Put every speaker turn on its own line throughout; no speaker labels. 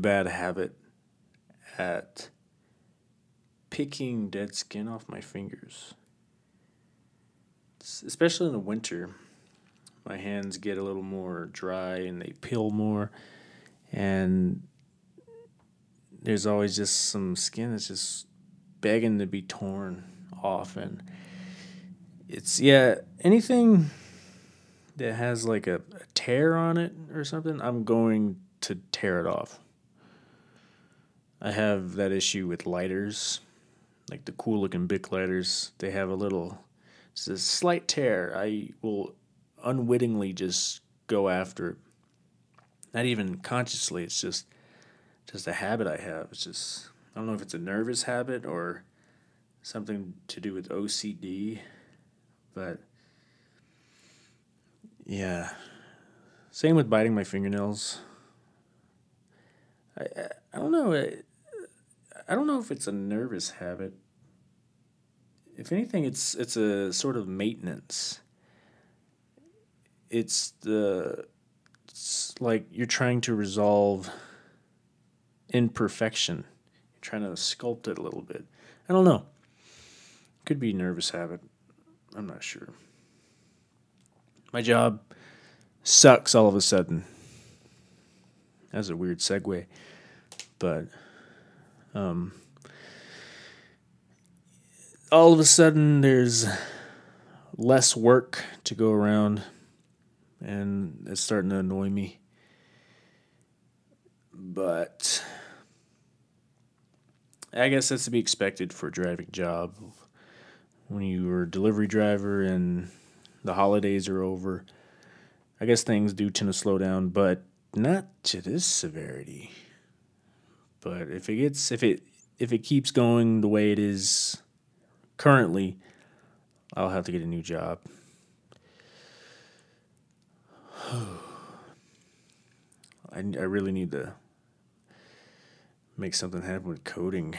bad habit at picking dead skin off my fingers. S- Especially in the winter, my hands get a little more dry and they peel more, and there's always just some skin that's just begging to be torn off, and it's yeah anything that has like a, a tear on it or something, I'm going to tear it off. I have that issue with lighters, like the cool looking Bic lighters. They have a little, it's a slight tear. I will unwittingly just go after it. Not even consciously. It's just, just a habit I have. It's just, I don't know if it's a nervous habit or something to do with OCD, but yeah. Same with biting my fingernails. I, I, don't know. I, I don't know if it's a nervous habit. If anything, it's it's a sort of maintenance. It's the it's like you're trying to resolve imperfection. You're trying to sculpt it a little bit. I don't know. Could be nervous habit. I'm not sure. My job sucks all of a sudden. That's a weird segue, but um, all of a sudden there's less work to go around, and it's starting to annoy me. But I guess that's to be expected for a driving job. When you were a delivery driver and the holidays are over, I guess things do tend to slow down, but not to this severity. But if it gets if it if it keeps going the way it is currently, I'll have to get a new job. I, I really need to make something happen with coding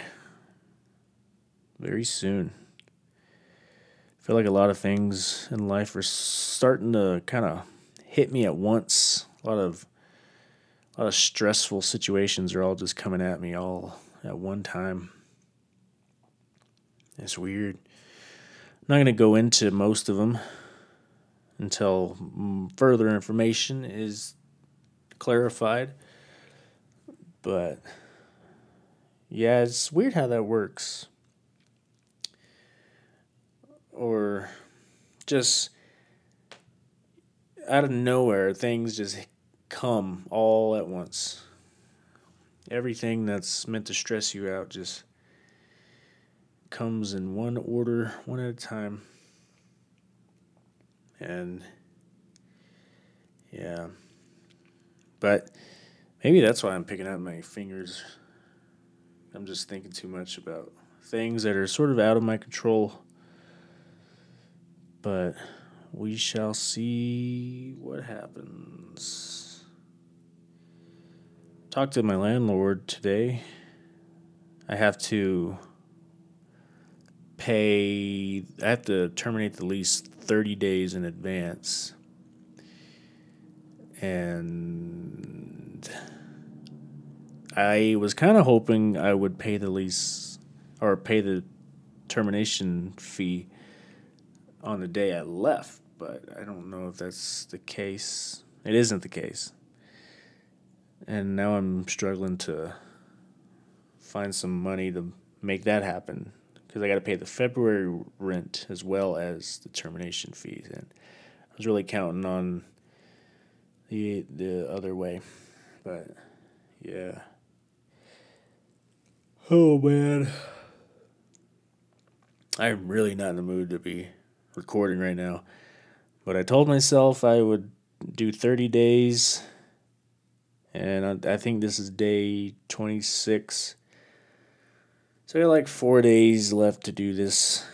very soon. I feel like a lot of things in life are starting to kind of hit me at once. A lot of a lot of stressful situations are all just coming at me all at one time. It's weird. I'm not going to go into most of them until further information is clarified. But yeah, it's weird how that works. Or just out of nowhere, things just come all at once. Everything that's meant to stress you out just comes in one order, one at a time. And yeah. But maybe that's why I'm picking out my fingers. I'm just thinking too much about things that are sort of out of my control. But we shall see what happens. Talked to my landlord today. I have to pay, I have to terminate the lease 30 days in advance. And I was kind of hoping I would pay the lease or pay the termination fee on the day I left, but I don't know if that's the case. It isn't the case. And now I'm struggling to find some money to make that happen because I got to pay the February rent as well as the termination fees. And I was really counting on the the other way, but yeah. Oh man. I'm really not in the mood to be recording right now. But I told myself I would do 30 days. And I, I think this is day 26. So I got like four days left to do this.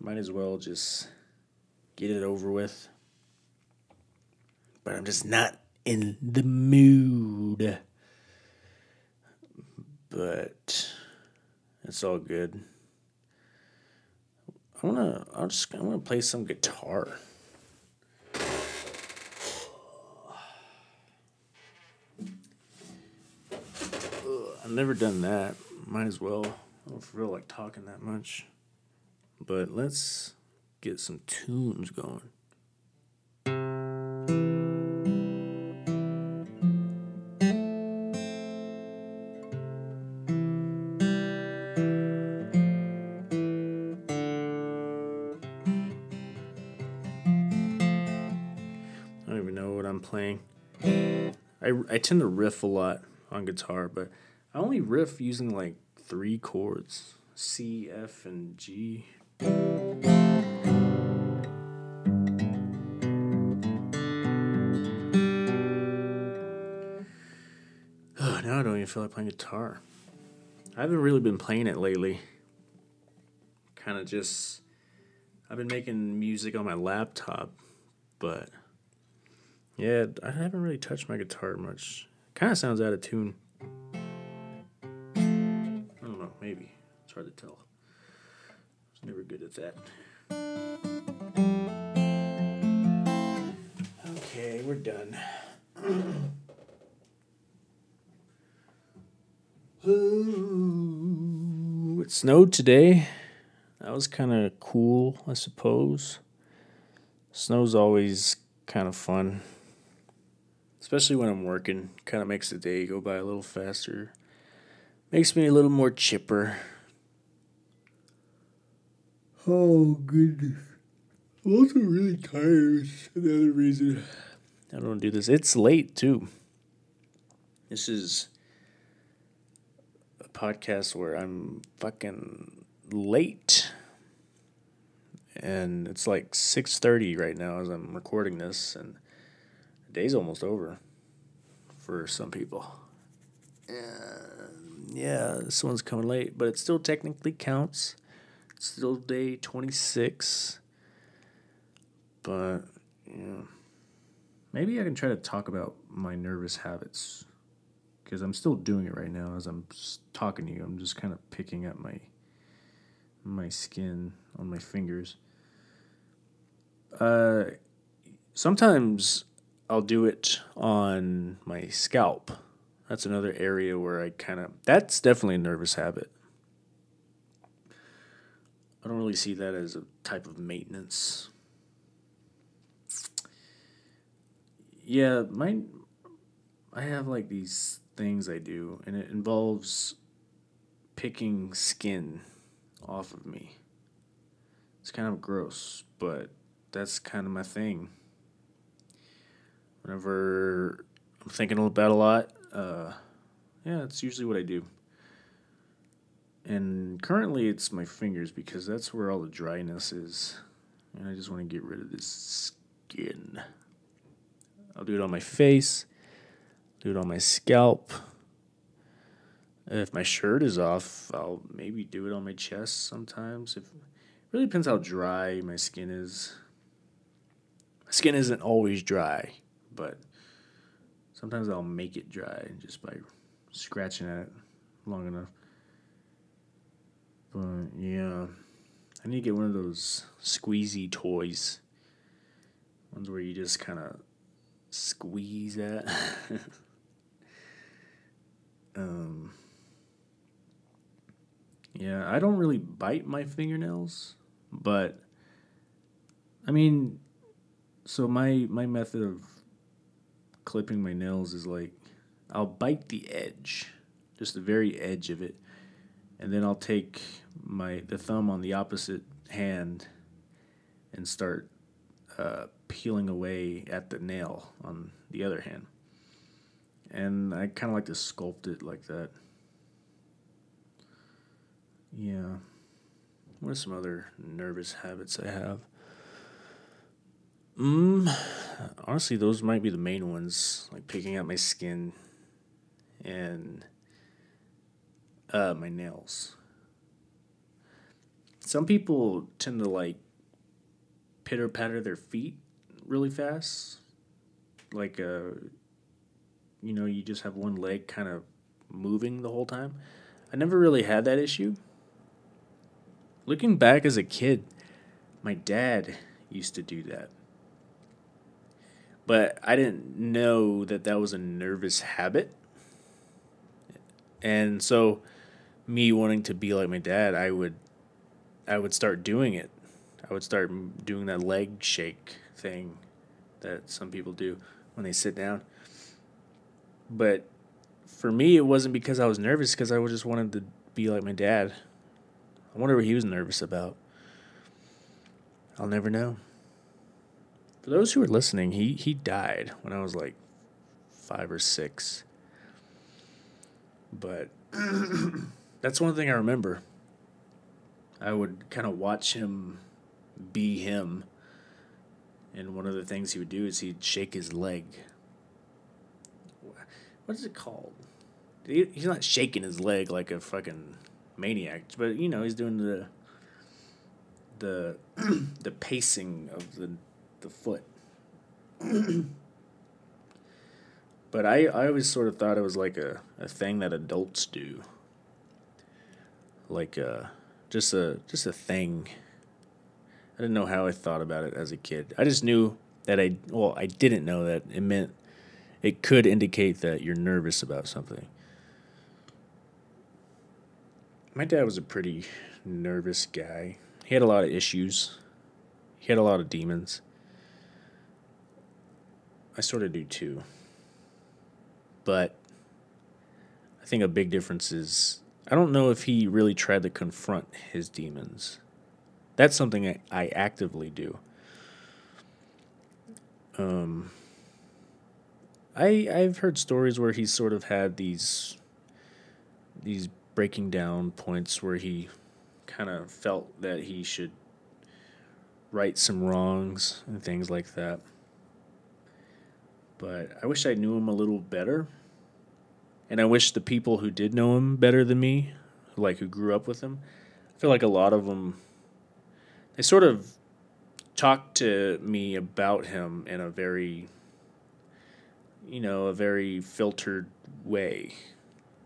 Might as well just get it over with. But I'm just not in the mood. But it's all good. I wanna. I'll just. I wanna play some guitar. I've never done that. Might as well. I don't feel like talking that much. But let's get some tunes going. I don't even know what I'm playing. I, I tend to riff a lot on guitar, but I only riff using like three chords C, F, and G. Now I don't even feel like playing guitar. I haven't really been playing it lately. Kind of just. I've been making music on my laptop, but. Yeah, I haven't really touched my guitar much. Kind of sounds out of tune. Hard to tell. I was never good at that. Okay, we're done. Ooh, it snowed today. That was kind of cool, I suppose. Snow's always kind of fun, especially when I'm working. Kind of makes the day go by a little faster. Makes me a little more chipper. Oh, goodness. I'm also really tired. Another reason I don't do this. It's late, too. This is a podcast where I'm fucking late. And it's like 6:30 right now as I'm recording this and the day's almost over for some people. Yeah, this one's coming late, but it still technically counts. Still day 26. But yeah. Maybe I can try to talk about my nervous habits because I'm still doing it right now as I'm talking to you. I'm just kind of picking at my my skin on my fingers. Uh, sometimes I'll do it on my scalp. That's another area where I kind of that's definitely a nervous habit. I don't really see that as a type of maintenance. Yeah, my I have like these things I do, and it involves picking skin off of me. It's kind of gross, but that's kind of my thing. Whenever I'm thinking about a lot, uh, yeah, it's usually what I do. And currently, it's my fingers because that's where all the dryness is, and I just want to get rid of this skin. I'll do it on my face, do it on my scalp. If my shirt is off, I'll maybe do it on my chest sometimes. If really depends how dry my skin is. My skin isn't always dry, but sometimes I'll make it dry just by scratching at it long enough. But yeah, I need to get one of those squeezy toys. Ones where you just kind of squeeze at. um, yeah, I don't really bite my fingernails, but I mean, so my my method of clipping my nails is like I'll bite the edge, just the very edge of it, and then I'll take my the thumb on the opposite hand and start uh, peeling away at the nail on the other hand. And I kind of like to sculpt it like that. Yeah. What are some other nervous habits I have? Mm, honestly, those might be the main ones, like picking at my skin and uh, my nails. Some people tend to like pitter patter their feet really fast. Like, uh, you know, you just have one leg kind of moving the whole time. I never really had that issue. Looking back as a kid, my dad used to do that. But I didn't know that that was a nervous habit. And so me wanting to be like my dad, I would I would start doing it. I would start doing that leg shake thing that some people do when they sit down. But for me, it wasn't because I was nervous, because I just wanted to be like my dad. I wonder what he was nervous about. I'll never know. For those who are listening, he, he died when I was like five or six. But that's one thing I remember. I would kind of watch him be him. And one of the things he would do is he'd shake his leg. What is it called? He's not shaking his leg like a fucking maniac, but you know he's doing the the the pacing of the the foot. but I I always sort of thought it was like a, a thing that adults do. Like a just a just a thing. I didn't know how I thought about it as a kid. I just knew that I well, I didn't know that it meant it could indicate that you're nervous about something. My dad was a pretty nervous guy. He had a lot of issues. He had a lot of demons. I sort of do too. But I think a big difference is I don't know if he really tried to confront his demons. That's something I, I actively do. Um, I I've heard stories where he sort of had these these breaking down points where he kind of felt that he should right some wrongs and things like that. But I wish I knew him a little better. And I wish the people who did know him better than me, like who grew up with him, I feel like a lot of them they sort of talked to me about him in a very you know, a very filtered way.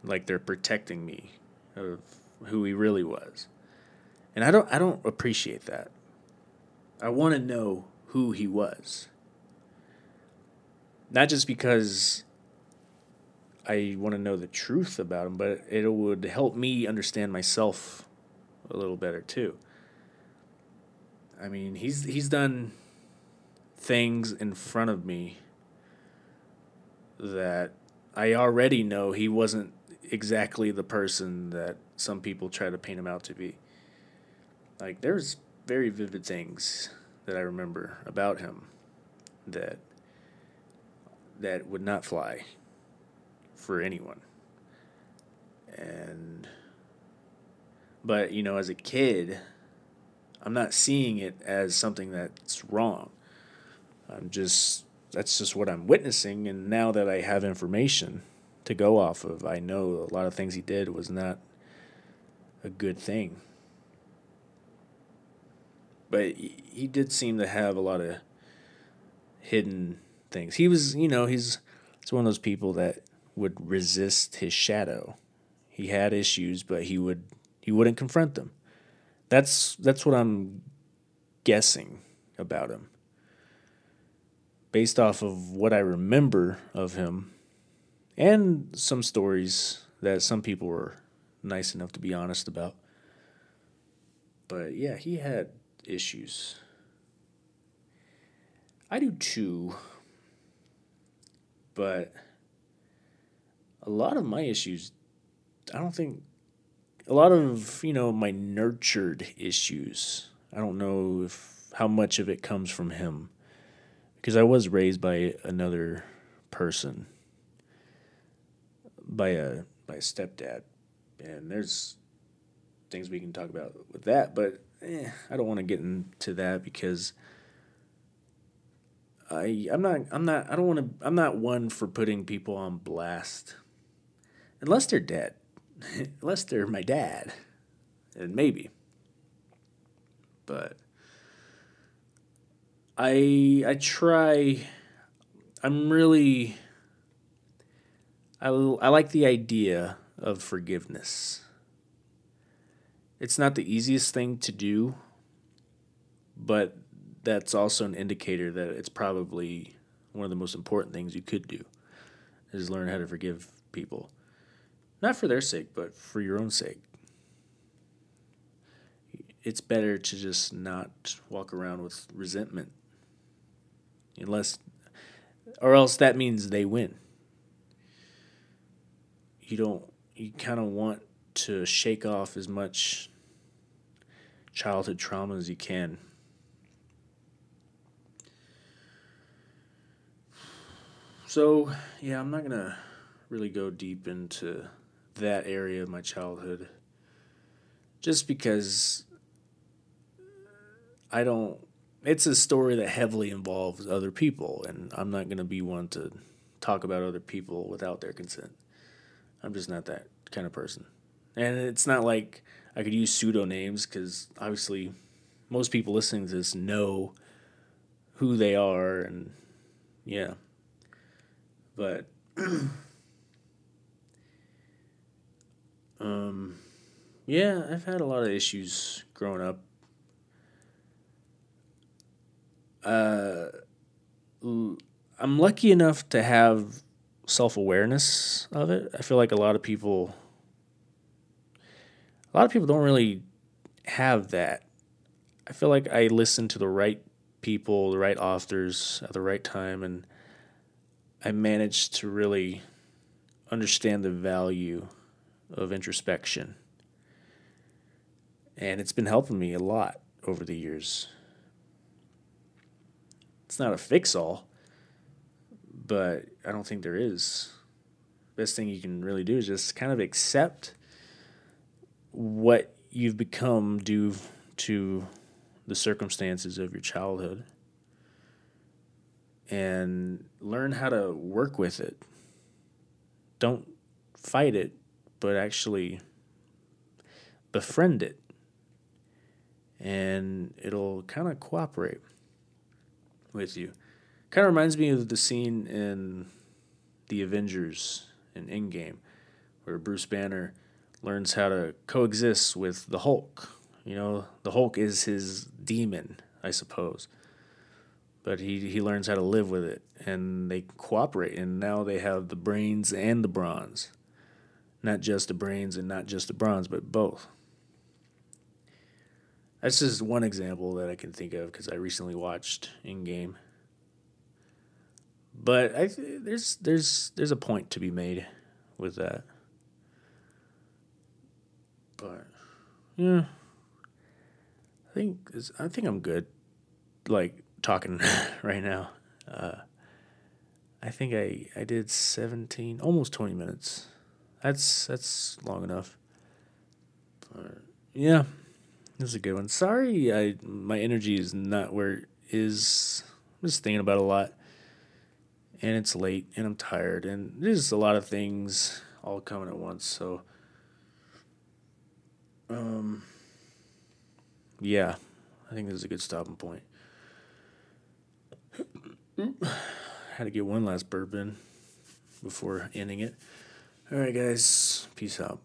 Like they're protecting me of who he really was. And I don't I don't appreciate that. I want to know who he was. Not just because I want to know the truth about him, but it would help me understand myself a little better too. I mean, he's he's done things in front of me that I already know he wasn't exactly the person that some people try to paint him out to be. Like there's very vivid things that I remember about him that that would not fly for anyone. And but you know as a kid I'm not seeing it as something that's wrong. I'm just that's just what I'm witnessing. And now that I have information to go off of, I know a lot of things he did was not a good thing. But he did seem to have a lot of hidden things. He was, you know, he's it's one of those people that would resist his shadow. He had issues, but he would he wouldn't confront them. That's that's what I'm guessing about him based off of what I remember of him and some stories that some people were nice enough to be honest about. But yeah, he had issues. I do too. But a lot of my issues, I don't think, a lot of, you know, my nurtured issues, I don't know if how much of it comes from him. Because I was raised by another person, by a by a stepdad, and there's things we can talk about with that, but eh, I don't want to get into that because I I'm not I'm not I don't want to I'm not one for putting people on blast unless they're dead, unless they're my dad, and maybe, but I I try. I'm really. I I like the idea of forgiveness. It's not the easiest thing to do, but that's also an indicator that it's probably one of the most important things you could do is learn how to forgive people. Not for their sake, but for your own sake. It's better to just not walk around with resentment. Unless, or else that means they win. You don't, you kind of want to shake off as much childhood trauma as you can. So, yeah, I'm not going to really go deep into that area of my childhood just because I don't it's a story that heavily involves other people and I'm not going to be one to talk about other people without their consent. I'm just not that kind of person. And it's not like I could use pseudonames cuz obviously most people listening to this know who they are and yeah. But um yeah, I've had a lot of issues growing up. Uh I'm lucky enough to have self awareness of it. I feel like a lot of people a lot of people don't really have that. I feel like I listen to the right people, the right authors at the right time, and I managed to really understand the value of introspection. And it's been helping me a lot over the years. It's not a fix all, but I don't think there is. Best thing you can really do is just kind of accept what you've become due to the circumstances of your childhood and learn how to work with it. Don't fight it, but actually befriend it. And it'll kind of cooperate with you. Kind of reminds me of the scene in The Avengers in Endgame, where Bruce Banner learns how to coexist with the Hulk. You know, the Hulk is his demon, I suppose. But he, he learns how to live with it, and they cooperate, and now they have the brains and the bronze. Not just the brains and not just the bronze, but both. That's just one example that I can think of because I recently watched Endgame. But I there's there's there's a point to be made with that. But yeah, I think I think I'm good. Like talking right now. Uh, I think I I did 17, almost 20 minutes. That's that's long enough. But yeah, this is a good one. Sorry, I my energy is not where it is. I'm just thinking about a lot, and it's late, and I'm tired, and there's a lot of things all coming at once. So um, yeah, I think this is a good stopping point. Had to get one last bourbon before ending it. All right, guys. Peace out.